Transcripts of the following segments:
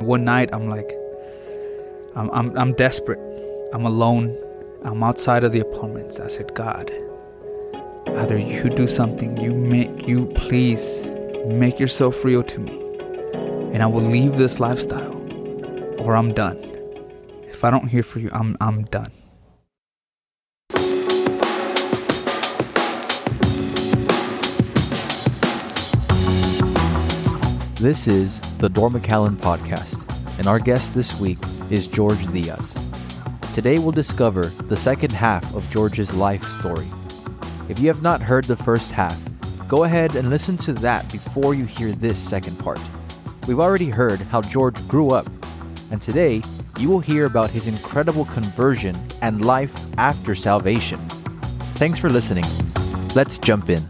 One night, I'm like, I'm, I'm, I'm desperate. I'm alone. I'm outside of the apartments. I said, God, either you do something, you make, you please make yourself real to me, and I will leave this lifestyle, or I'm done. If I don't hear from you, I'm, I'm done. This is the Door McAllen Podcast, and our guest this week is George Diaz. Today we'll discover the second half of George's life story. If you have not heard the first half, go ahead and listen to that before you hear this second part. We've already heard how George grew up, and today you will hear about his incredible conversion and life after salvation. Thanks for listening. Let's jump in.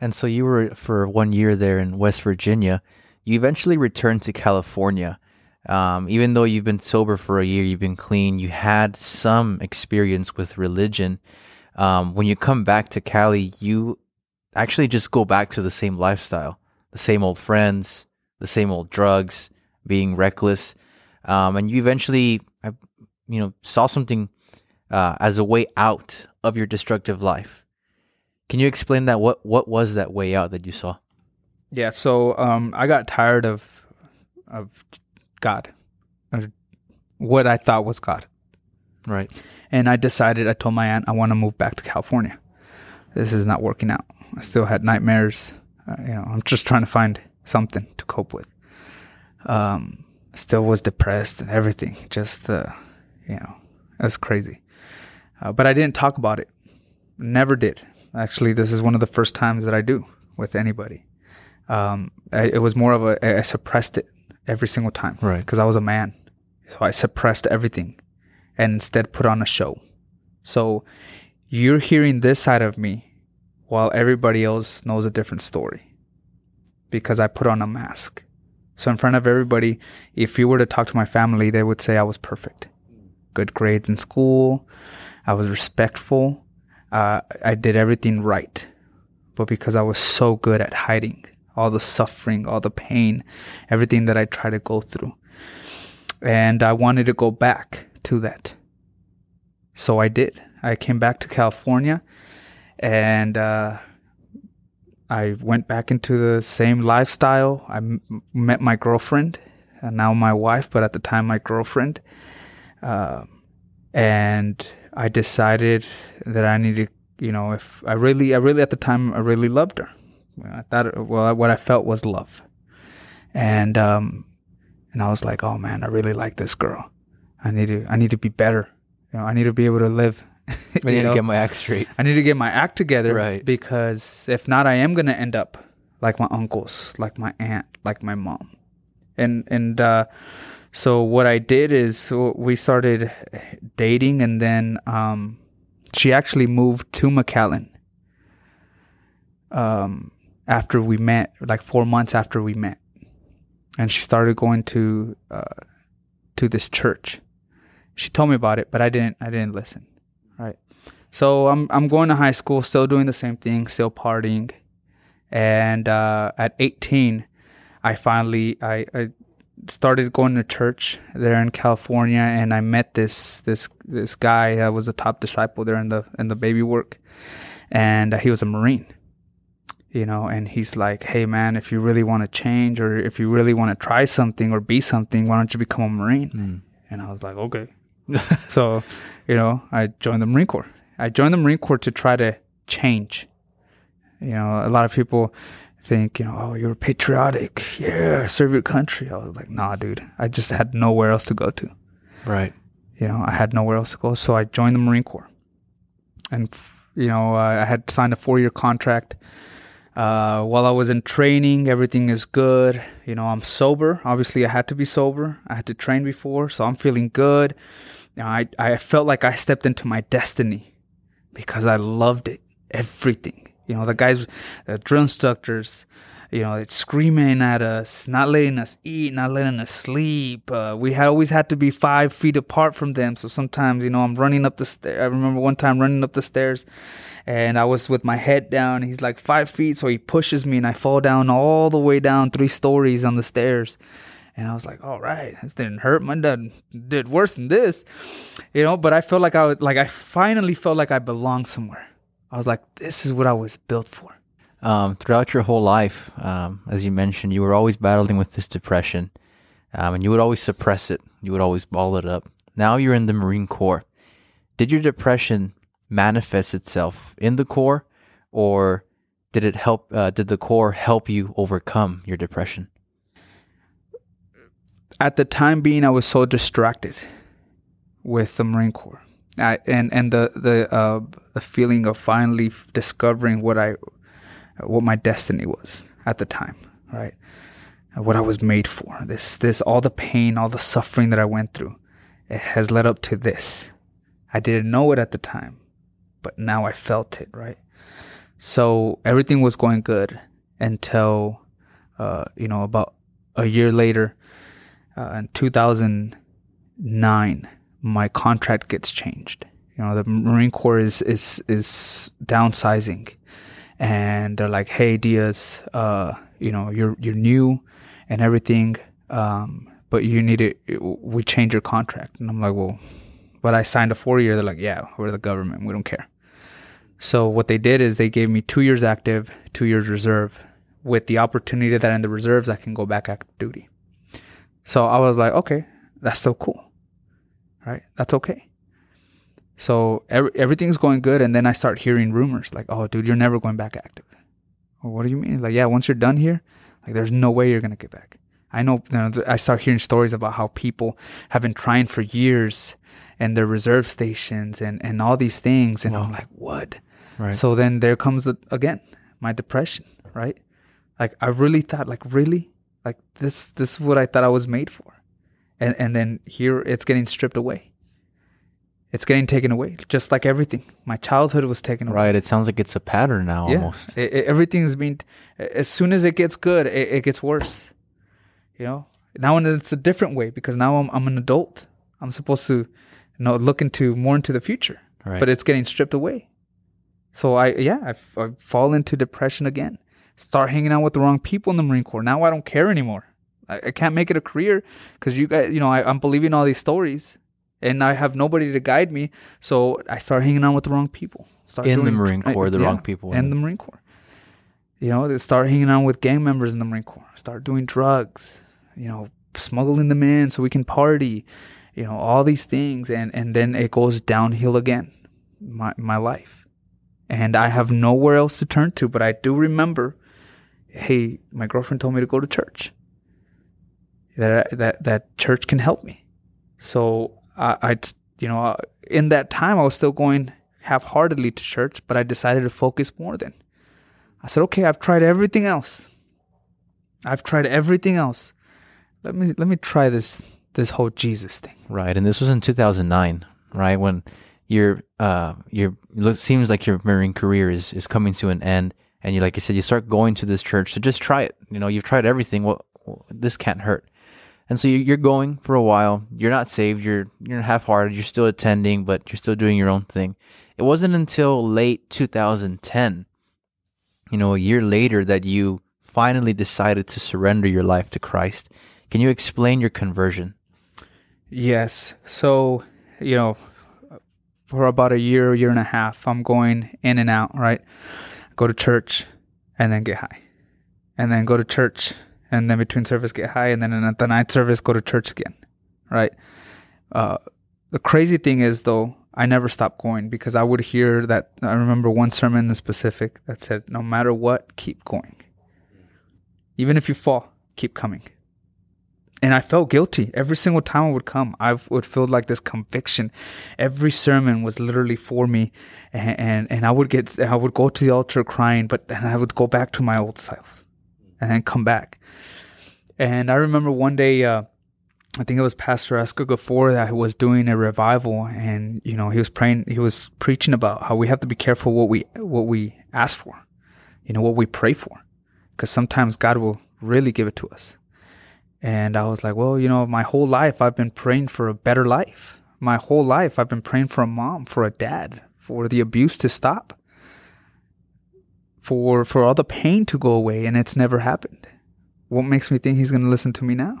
And so you were for one year there in West Virginia. You eventually returned to California. Um, even though you've been sober for a year, you've been clean, you had some experience with religion. Um, when you come back to Cali, you actually just go back to the same lifestyle, the same old friends, the same old drugs, being reckless. Um, and you eventually, you know, saw something uh, as a way out of your destructive life. Can you explain that? What what was that way out that you saw? Yeah, so um, I got tired of of God, or what I thought was God, Right. and I decided. I told my aunt I want to move back to California. This is not working out. I still had nightmares. Uh, you know, I'm just trying to find something to cope with. Um, still was depressed and everything. Just uh, you know, it was crazy. Uh, but I didn't talk about it. Never did. Actually, this is one of the first times that I do with anybody. Um, I, it was more of a I suppressed it every single time, Right. Because I was a man, so I suppressed everything, and instead put on a show. So you're hearing this side of me, while everybody else knows a different story, because I put on a mask. So in front of everybody, if you were to talk to my family, they would say I was perfect, good grades in school, I was respectful, uh, I did everything right. But because I was so good at hiding all the suffering, all the pain, everything that I tried to go through, and I wanted to go back to that. So I did. I came back to California and uh, I went back into the same lifestyle. I m- met my girlfriend, and now my wife, but at the time my girlfriend. Uh, and I decided that I needed, you know, if I really, I really at the time, I really loved her. I thought, well, what I felt was love, and um, and I was like, oh man, I really like this girl. I need to, I need to be better. You know, I need to be able to live. I need to get my act straight. I need to get my act together, Right. Because if not, I am gonna end up like my uncles, like my aunt, like my mom, and and uh, so what I did is we started dating, and then um, she actually moved to McAllen. Um, after we met, like four months after we met, and she started going to uh, to this church. She told me about it, but I didn't. I didn't listen. Right. So I'm I'm going to high school, still doing the same thing, still partying, and uh, at 18, I finally I, I started going to church there in California, and I met this this this guy that was a top disciple there in the in the baby work, and he was a Marine, you know, and he's like, hey man, if you really want to change or if you really want to try something or be something, why don't you become a Marine? Hmm. And I was like, okay. so, you know, I joined the Marine Corps. I joined the Marine Corps to try to change. You know, a lot of people think, you know, oh, you're patriotic. Yeah, serve your country. I was like, nah, dude. I just had nowhere else to go to. Right. You know, I had nowhere else to go. So I joined the Marine Corps. And, you know, I had signed a four year contract. Uh, while I was in training, everything is good. You know, I'm sober. Obviously, I had to be sober. I had to train before, so I'm feeling good. You know, I, I felt like I stepped into my destiny because I loved it. Everything. You know, the guys, the drill instructors, you know, it's screaming at us, not letting us eat, not letting us sleep. Uh, we had always had to be five feet apart from them. So sometimes, you know, I'm running up the stairs. I remember one time running up the stairs and I was with my head down. He's like five feet. So he pushes me and I fall down all the way down three stories on the stairs. And I was like, all right, this didn't hurt. My dad did worse than this, you know. But I felt like I would, like I finally felt like I belonged somewhere. I was like, this is what I was built for. Um, throughout your whole life, um, as you mentioned, you were always battling with this depression, um, and you would always suppress it. You would always ball it up. Now you're in the Marine Corps. Did your depression manifest itself in the Corps, or did it help? Uh, did the Corps help you overcome your depression? At the time being, I was so distracted with the Marine Corps, I, and and the the uh, the feeling of finally discovering what I what my destiny was at the time, right? What I was made for. This this all the pain, all the suffering that I went through, it has led up to this. I didn't know it at the time, but now I felt it, right? So everything was going good until, uh, you know, about a year later, uh, in 2009, my contract gets changed. You know, the Marine Corps is is is downsizing, and they're like, "Hey, Diaz, uh, you know, you're you're new and everything, um, but you need to we change your contract." And I'm like, "Well, but I signed a four year." They're like, "Yeah, we're the government, we don't care." So what they did is they gave me two years active, two years reserve, with the opportunity that in the reserves I can go back active duty. So I was like, okay, that's still cool, right? That's okay. So every, everything's going good, and then I start hearing rumors like, "Oh, dude, you're never going back active." Well, what do you mean? Like, yeah, once you're done here, like, there's no way you're gonna get back. I know. You know I start hearing stories about how people have been trying for years, and their reserve stations, and and all these things, and wow. I'm like, what? Right. So then there comes the, again my depression, right? Like I really thought, like really, like this this is what I thought I was made for, and and then here it's getting stripped away it's getting taken away, just like everything. My childhood was taken away. Right. It sounds like it's a pattern now, yeah. almost. It, it, everything's been. As soon as it gets good, it, it, gets worse. You know. Now and it's a different way because now I'm I'm an adult. I'm supposed to, you know, look into more into the future. Right. But it's getting stripped away. So I yeah I, I fall into depression again. Start hanging out with the wrong people in the Marine Corps. Now I don't care anymore. I, I can't make it a career because you guys, you know, I, I'm believing all these stories and I have nobody to guide me. So I start hanging out with the wrong people. Start in the Marine Corps, the yeah, wrong people. In the Marine Corps. You know, they start hanging out with gang members in the Marine Corps. Start doing drugs. You know, smuggling them in so we can party. You know, all these things, and and then it goes downhill again. My my life, and I have nowhere else to turn to. But I do remember, hey, my girlfriend told me to go to church. That that that church can help me. So I, I you know, uh, in that time I was still going half-heartedly to church, but I decided to focus more. Then I said, okay, I've tried everything else. I've tried everything else. Let me let me try this this whole Jesus thing. Right, and this was in 2009, right when your uh your seems like your marine career is is coming to an end, and you like I said, you start going to this church. So just try it. You know, you've tried everything. Well this can't hurt. And so you're going for a while. You're not saved. You're you're half-hearted. You're still attending, but you're still doing your own thing. It wasn't until late 2010, you know, a year later, that you finally decided to surrender your life to Christ. Can you explain your conversion? Yes. So, you know, for about a year, year and a half, I'm going in and out. Right, go to church, and then get high, and then go to church and then between service get high, and then at the night service go to church again, right? Uh, the crazy thing is though, I never stopped going because I would hear that. I remember one sermon in specific that said, "No matter what, keep going. Even if you fall, keep coming." And I felt guilty every single time I would come. I would feel like this conviction. Every sermon was literally for me, and and, and I would get I would go to the altar crying, but then I would go back to my old self and then come back. And I remember one day, uh, I think it was Pastor Oscar Gafor that was doing a revival, and you know he was praying, he was preaching about how we have to be careful what we what we ask for, you know what we pray for, because sometimes God will really give it to us. And I was like, well, you know, my whole life I've been praying for a better life. My whole life I've been praying for a mom, for a dad, for the abuse to stop for for all the pain to go away and it's never happened what makes me think he's going to listen to me now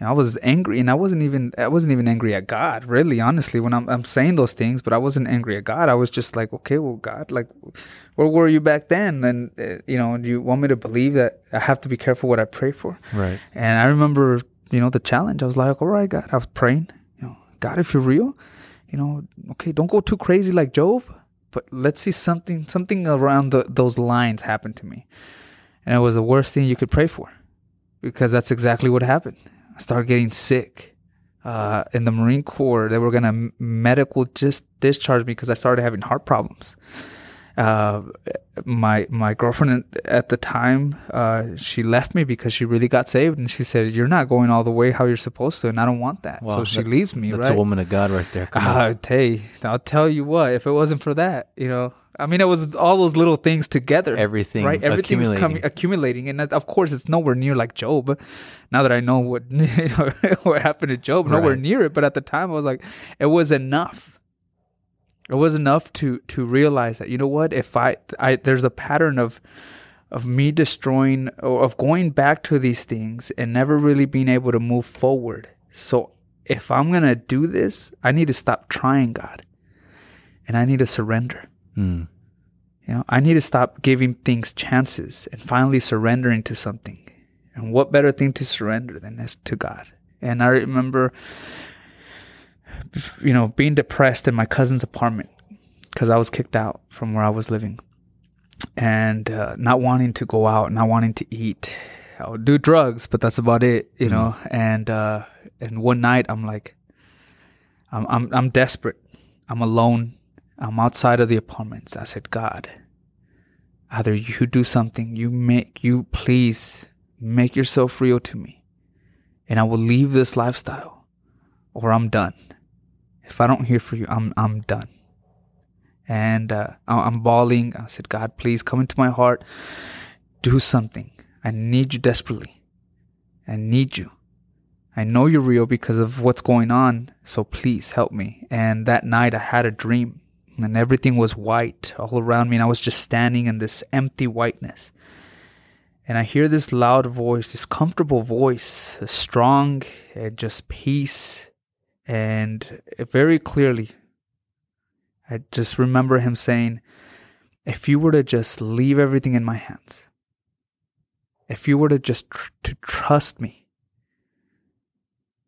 And I was angry, and I wasn't even I wasn't even angry at God, really, honestly. When I'm I'm saying those things, but I wasn't angry at God. I was just like, okay, well, God, like, where were you back then? And uh, you know, do you want me to believe that I have to be careful what I pray for, Right. and I remember, you know, the challenge. I was like, all right, God, I was praying, you know, God, if you're real, you know, okay, don't go too crazy like Job, but let's see something, something around the, those lines happen to me. And it was the worst thing you could pray for because that's exactly what happened. I started getting sick. Uh, in the Marine Corps, they were gonna medical just discharge me because I started having heart problems uh, my my girlfriend at the time uh, she left me because she really got saved and she said you're not going all the way how you're supposed to and I don't want that Wow, so she that- leaves me That's right a woman of God right there. Come on. uh, hey, I'll tell you what if it wasn't for that you know I mean it was all those little things together Everything right everything's accumulating. coming accumulating and of course it's nowhere near like Job now that I know what you know what happened to Job nowhere Right. near it but at the time I was like it was enough it was enough to to realize that you know what if I I there's a pattern of of me destroying or of going back to these things and never really being able to move forward. So if I'm going to do this, I need to stop trying God. And I need to surrender. Hmm. You know, I need to stop giving things chances and finally surrendering to something. And what better thing to surrender than this to God? And I remember, you know, being depressed in my cousin's apartment because I was kicked out from where I was living and uh, not wanting to go out, not wanting to eat. I would do drugs, but that's about it, you know. And uh, and one night, I'm like, I'm I'm I'm desperate. I'm alone. I'm outside of the apartments. I said, God, either you do something, you make you please make yourself real to me, and I will leave this lifestyle, or I'm done. If I don't hear from you, I'm I'm done and uh, I'm bawling. I said, God, please come into my heart. Do something. I need you desperately. I need you. I know you're real because of what's going on. So please help me. And that night I had a dream and everything was white all around me. And I was just standing in this empty whiteness. And I hear this loud voice, this comfortable voice, strong and just peace. And very clearly, I just remember him saying, if you were to just leave everything in my hands, if you were to just tr- to trust me,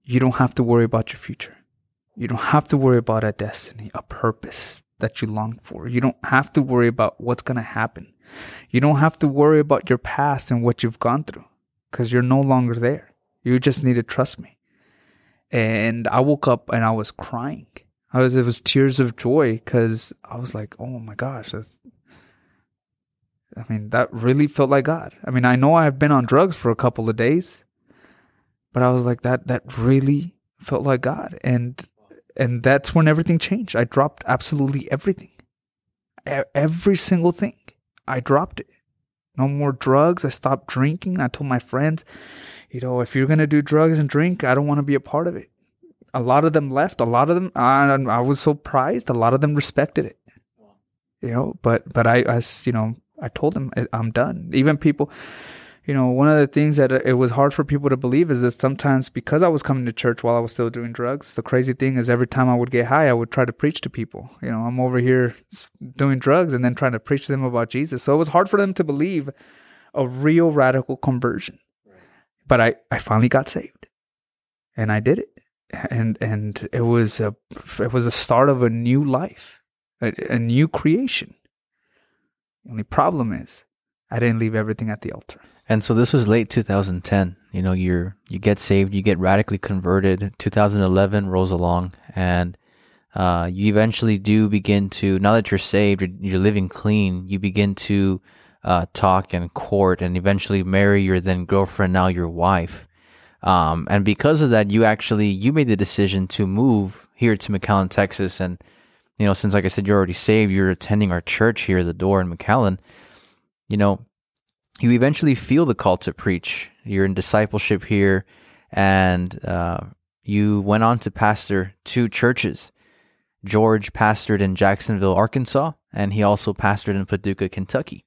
you don't have to worry about your future. You don't have to worry about a destiny, a purpose that you long for. You don't have to worry about what's going to happen. You don't have to worry about your past and what you've gone through because you're no longer there. You just need to trust me. And I woke up and I was crying. I was it was tears of joy because I was like, oh my gosh, that's. I mean, that really felt like God. I mean, I know I've been on drugs for a couple of days, but I was like, that that really felt like God, and and that's when everything changed. I dropped absolutely everything, every single thing. I dropped it. No more drugs. I stopped drinking. I told my friends, you know, if you're gonna do drugs and drink, I don't want to be a part of it a lot of them left. A lot of them, I, I was surprised. A lot of them respected it, you know. But but I, I you know, I told them I'm done. Even people, you know, one of the things that it was hard for people to believe is that sometimes because I was coming to church while I was still doing drugs, the crazy thing is every time I would get high, I would try to preach to people. You know, I'm over here doing drugs and then trying to preach to them about Jesus. So it was hard for them to believe a real radical conversion. But I, I finally got saved, and I did it and and it was a it was a start of a new life, a, a new creation. The only problem is I didn't leave everything at the altar. And so this was late 2010. You know, you're you get saved, you get radically converted. 2011 rolls along, and uh, you eventually do begin to. Now that you're saved, you're, you're living clean. You begin to uh, talk and court, and eventually marry your then girlfriend, now your wife. Um, and because of that, you actually you made the decision to move here to McAllen, Texas, and you know, since like I said, you're already saved, you're attending our church here, at the door in McAllen. You know, you eventually feel the call to preach. You're in discipleship here, and uh, you went on to pastor two churches. George pastored in Jacksonville, Arkansas, and he also pastored in Paducah, Kentucky.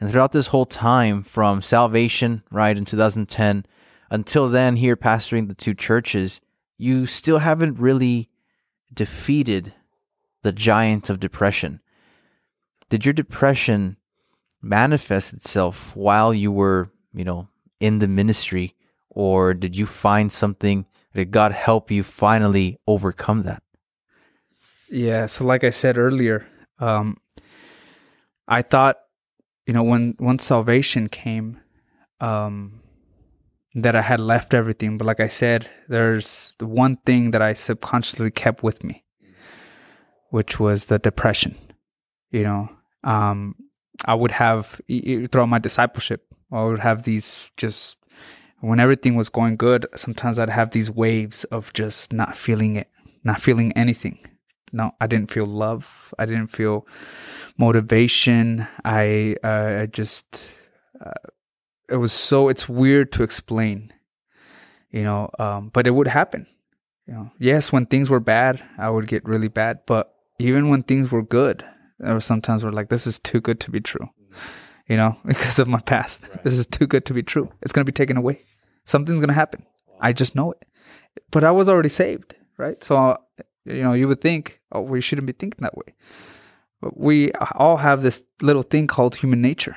And throughout this whole time, from salvation, right in 2010, until then, here pastoring the two churches, you still haven't really defeated the giant of depression. Did your depression manifest itself while you were, you know, in the ministry, or did you find something? Did God help you finally overcome that? Yeah. So, like I said earlier, um, I thought, you know, when once salvation came, um, that I had left everything. But like I said, there's the one thing that I subconsciously kept with me, which was the depression. You know, um, I would have throughout my discipleship, I would have these just when everything was going good. Sometimes I'd have these waves of just not feeling it, not feeling anything. No, I didn't feel love. I didn't feel motivation. I uh, I just uh, it was so it's weird to explain, you know. Um, but it would happen, you know. Yes, when things were bad, I would get really bad. But even when things were good, there were sometimes where like this is too good to be true, mm. you know, because of my past. Right. This is too good to be true. It's gonna be taken away. Something's gonna happen. I just know it. But I was already saved, right? So you know, you would think, oh, we shouldn't be thinking that way. But we all have this little thing called human nature,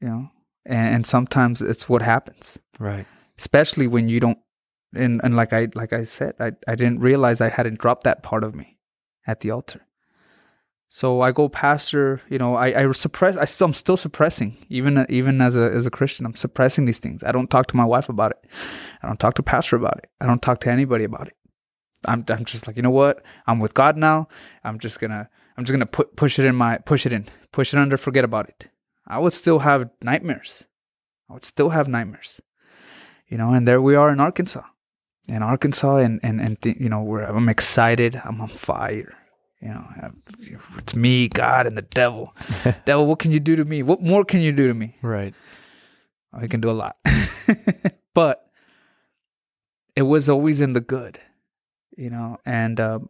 you know, and, and sometimes it's what happens, right? Especially when you don't, and and like I like I said, I I didn't realize I hadn't dropped that part of me at the altar. So I go pastor, you know, I, I suppress, I still, I'm still suppressing, even, even as a, as a Christian, I'm suppressing these things. I don't talk to my wife about it. I don't talk to pastor about it. I don't talk to anybody about it. I'm I'm just like, you know what? I'm with God now. I'm just gonna I'm just gonna put push it in my push it in, push it under, forget about it. I would still have nightmares. I would still have nightmares. You know, and there we are in Arkansas. In Arkansas and and and th- you know, where I'm excited, I'm on fire. You know, it's me, God, and the devil. devil, what can you do to me? What more can you do to me? Right. I can do a lot. but it was always in the good you know, and uh,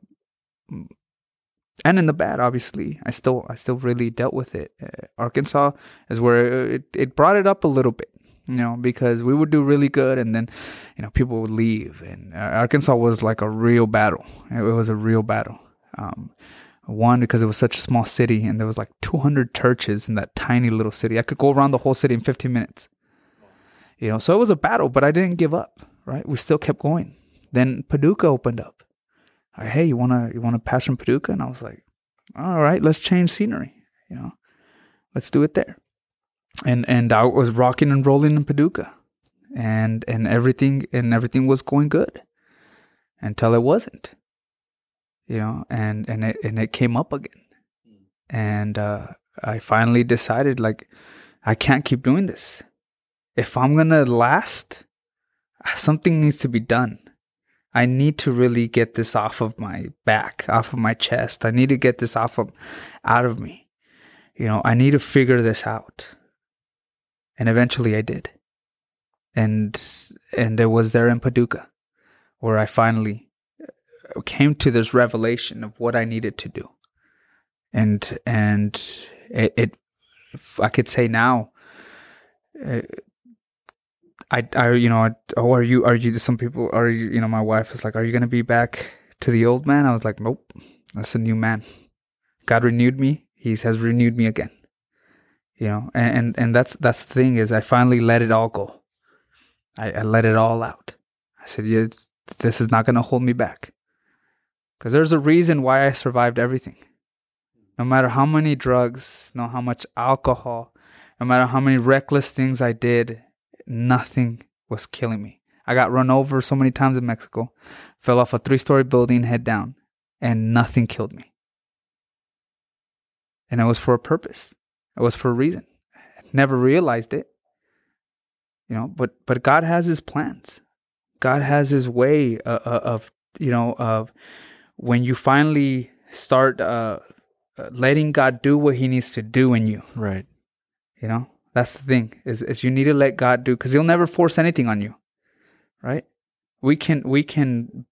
and in the bad, obviously, I still I still really dealt with it. Uh, Arkansas is where it it brought it up a little bit, you know, because we would do really good, and then you know people would leave, and uh, Arkansas was like a real battle. It was a real battle. Um, one because it was such a small city, and there was like 200 churches in that tiny little city. I could go around the whole city in 15 minutes. You know, so it was a battle, but I didn't give up. Right, we still kept going. Then Paducah opened up like, hey, you wanna you wanna pass from Paducah? And I was like, all right, let's change scenery. You know, let's do it there. And and I was rocking and rolling in Paducah, and and everything and everything was going good until it wasn't. You know, and and it and it came up again, and uh, I finally decided like I can't keep doing this. If I'm gonna last, something needs to be done I need to really get this off of my back, off of my chest. I need to get this off of out of me. You know, I need to figure this out. And eventually I did. And and it was there in Paducah where I finally came to this revelation of what I needed to do. And and it, it I could say now uh, I, I, you know, oh, are you, are you, some people, are you, you know, my wife is like, are you going to be back to the old man? I was like, nope, that's a new man. God renewed me. He has renewed me again. You know, and, and, and that's, that's the thing is I finally let it all go. I, I let it all out. I said, yeah, this is not going to hold me back. Because there's a reason why I survived everything. No matter how many drugs, no how much alcohol, no matter how many reckless things I did nothing was killing me. I got run over so many times in Mexico, fell off a three story building head down, and nothing killed me. And it was for a purpose. It was for a reason. I never realized it. You know, but but God has his plans. God has his way of, uh, uh, of you know of when you finally start uh, uh, letting God do what he needs to do in you. Right. You know, that's the thing is, is you need to let God do because He'll never force anything on you, right? We can we can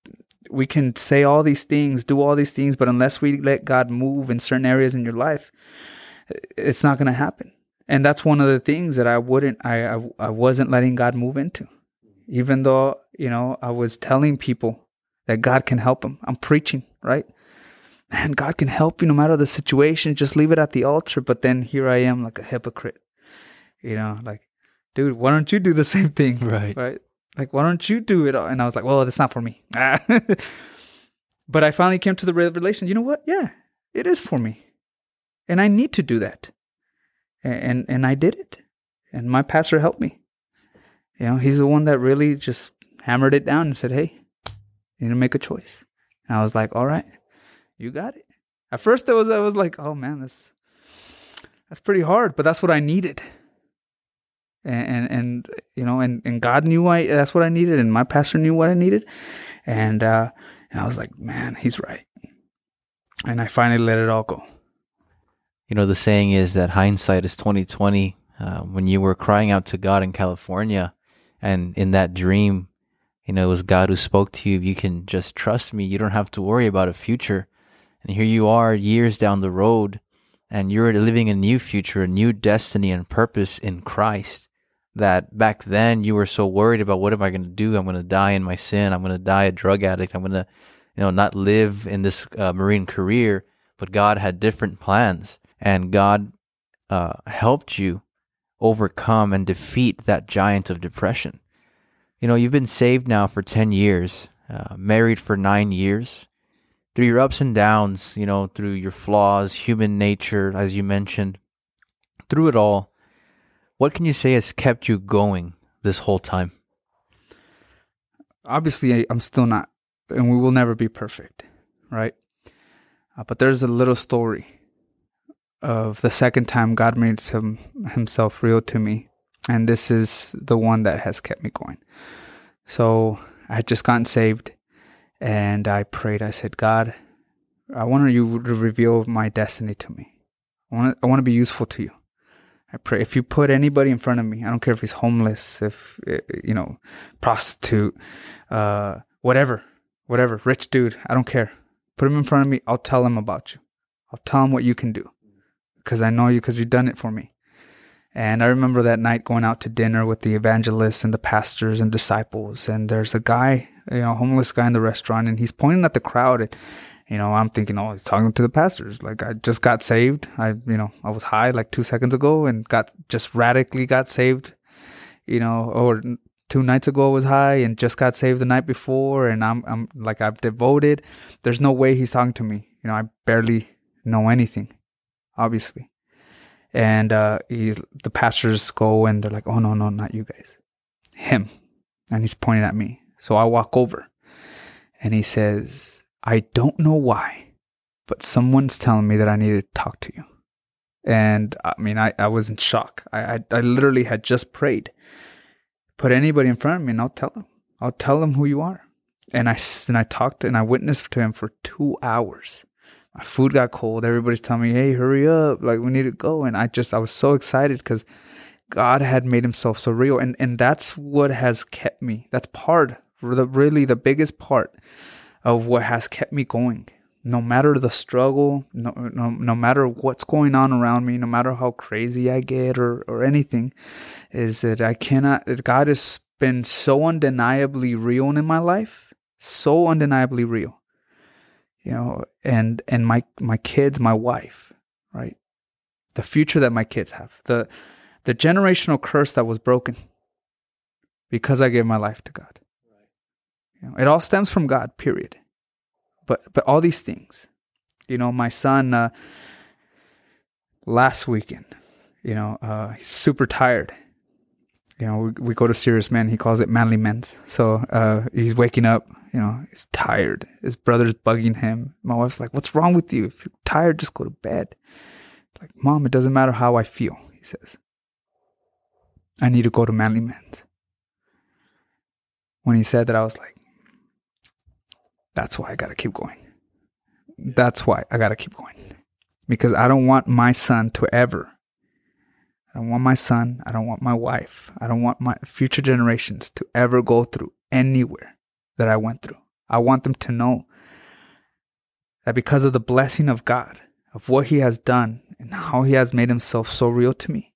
we can say all these things, do all these things, but unless we let God move in certain areas in your life, it's not going to happen. And that's one of the things that I wouldn't I, I I wasn't letting God move into. even though, you know, I was telling people that God can help them. I'm preaching, right? Man, God can help you no matter the situation. Just leave it at the altar. But then here I am like a hypocrite. You know, like, dude, why don't you do the same thing? Right. Right. Like, why don't you do it? And I was like, well, that's not for me. but I finally came to the revelation, you know what? Yeah, it is for me. And I need to do that. And, and, and I did it. And my pastor helped me. You know, he's the one that really just hammered it down and said, hey, you need to make a choice. And I was like, all right, you got it. At first, I was, I was like, oh man, that's, that's pretty hard, but that's what I needed and, and, and you know, and, and God knew I that's what I needed, and my pastor knew what I needed, and uh, and I was like, man, he's right, and I finally let it all go. You know, the saying is that hindsight is twenty twenty. Uh, when you were crying out to God in California, and in that dream, you know, it was God who spoke to you. If you can just trust me. You don't have to worry about a future. And here you are, years down the road, and you're living a new future, a new destiny and purpose in Christ that back then you were so worried about what am I going to do? I'm going to die in my sin. I'm going to die a drug addict. I'm going to, you know, not live in this uh, Marine career. But God had different plans, and God uh, helped you overcome and defeat that giant of depression. You know, you've been saved now for 10 years, uh, married for nine years. Through your ups and downs, you know, through your flaws, human nature, as you mentioned, through it all, what can you say has kept you going this whole time? Obviously, I'm still not, and we will never be perfect, right? Uh, but there's a little story of the second time God made him, himself real to me. And this is the one that has kept me going. So I had just gotten saved and I prayed. I said, God, I want you to reveal my destiny to me. I want, I want to be useful to you. I pray if you put anybody in front of me, I don't care if he's homeless, if eh, you know, prostitute, uh, whatever, whatever, rich dude, I don't care. Put him in front of me. I'll tell him about you. I'll tell him what you can do, because I know you, because you've done it for me. And I remember that night going out to dinner with the evangelists and the pastors and disciples. And there's a guy, you know, homeless guy in the restaurant, and he's pointing at the crowd. And you know, I'm thinking, oh, he's talking to the pastors. Like I just got saved. I, you know, I was high like two seconds ago and got just radically got saved, you know, or two nights ago I was high and just got saved the night before. And I'm, I'm like, I've devoted. There's no way he's talking to me. You know, I barely know anything, obviously. And, uh, he, the pastors go and they're like, oh, no, no, not you guys, him. And he's pointing at me. So I walk over and he says, I don't know why, but someone's telling me that I need to talk to you. And I mean, I, I was in shock. I, I, I literally had just prayed. Put anybody in front of me and I'll tell them. I'll tell them who you are. And I, and I talked and I witnessed to him for two hours. My food got cold. Everybody's telling me, hey, hurry up. Like, we need to go. And I just, I was so excited because God had made himself so real. And, and that's what has kept me. That's part, really the biggest part of what has kept me going. No matter the struggle, no, no, no matter what's going on around me, no matter how crazy I get or, or anything, is that I cannot, God has been so undeniably real in my life, so undeniably real. You know, and and my my kids, my wife, right? The future that my kids have, the the generational curse that was broken because I gave my life to God. You know, it all stems from God, period. But but all these things, you know, my son uh, last weekend, you know, uh, he's super tired. You know, we, we go to Serious men. He calls it Manly Men's. So uh, he's waking up. You know, he's tired. His brother's bugging him. My wife's like, "What's wrong with you? If you're tired, just go to bed." Like, mom, it doesn't matter how I feel. He says, "I need to go to Manly Men's." When he said that, I was like, that's why I got to keep going. That's why I got to keep going. Because I don't want my son to ever, I don't want my son, I don't want my wife, I don't want my future generations to ever go through anywhere that I went through. I want them to know that because of the blessing of God, of what He has done and how He has made Himself so real to me,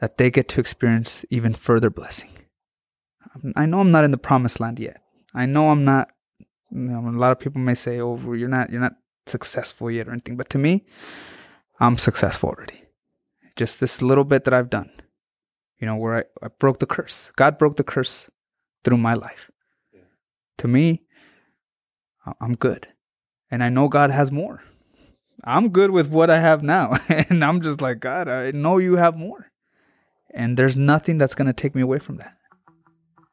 that they get to experience even further blessing. I know I'm not in the promised land yet. I know I'm not. You know, a lot of people may say, "Oh, you're not, you're not successful yet," or anything. But to me, I'm successful already. Just this little bit that I've done, you know, where I, I broke the curse. God broke the curse through my life. To me, I'm good, and I know God has more. I'm good with what I have now, and I'm just like God. I know you have more, and there's nothing that's gonna take me away from that.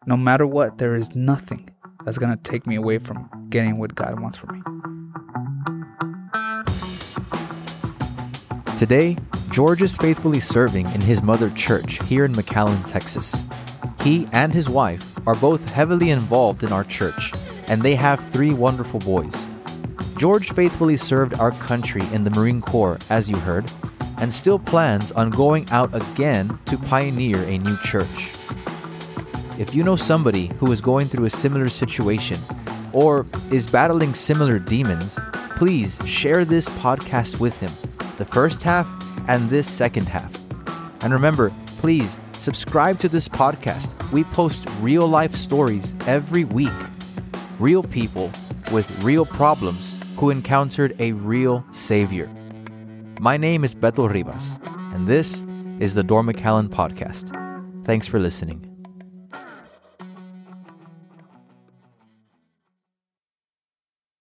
No matter what, there is nothing that's gonna take me away from getting what God wants for me. Today, George is faithfully serving in his mother church here in McAllen, Texas. He and his wife are both heavily involved in our church, and they have three wonderful boys. George faithfully served our country in the Marine Corps, as you heard, and still plans on going out again to pioneer a new church. If you know somebody who is going through a similar situation or is battling similar demons, please share this podcast with him the first half and this second half. And remember, please subscribe to this podcast. We post real life stories every week. Real people with real problems who encountered a real Savior. My name is Beto Rivas, and this is the McAllen Podcast. Thanks for listening.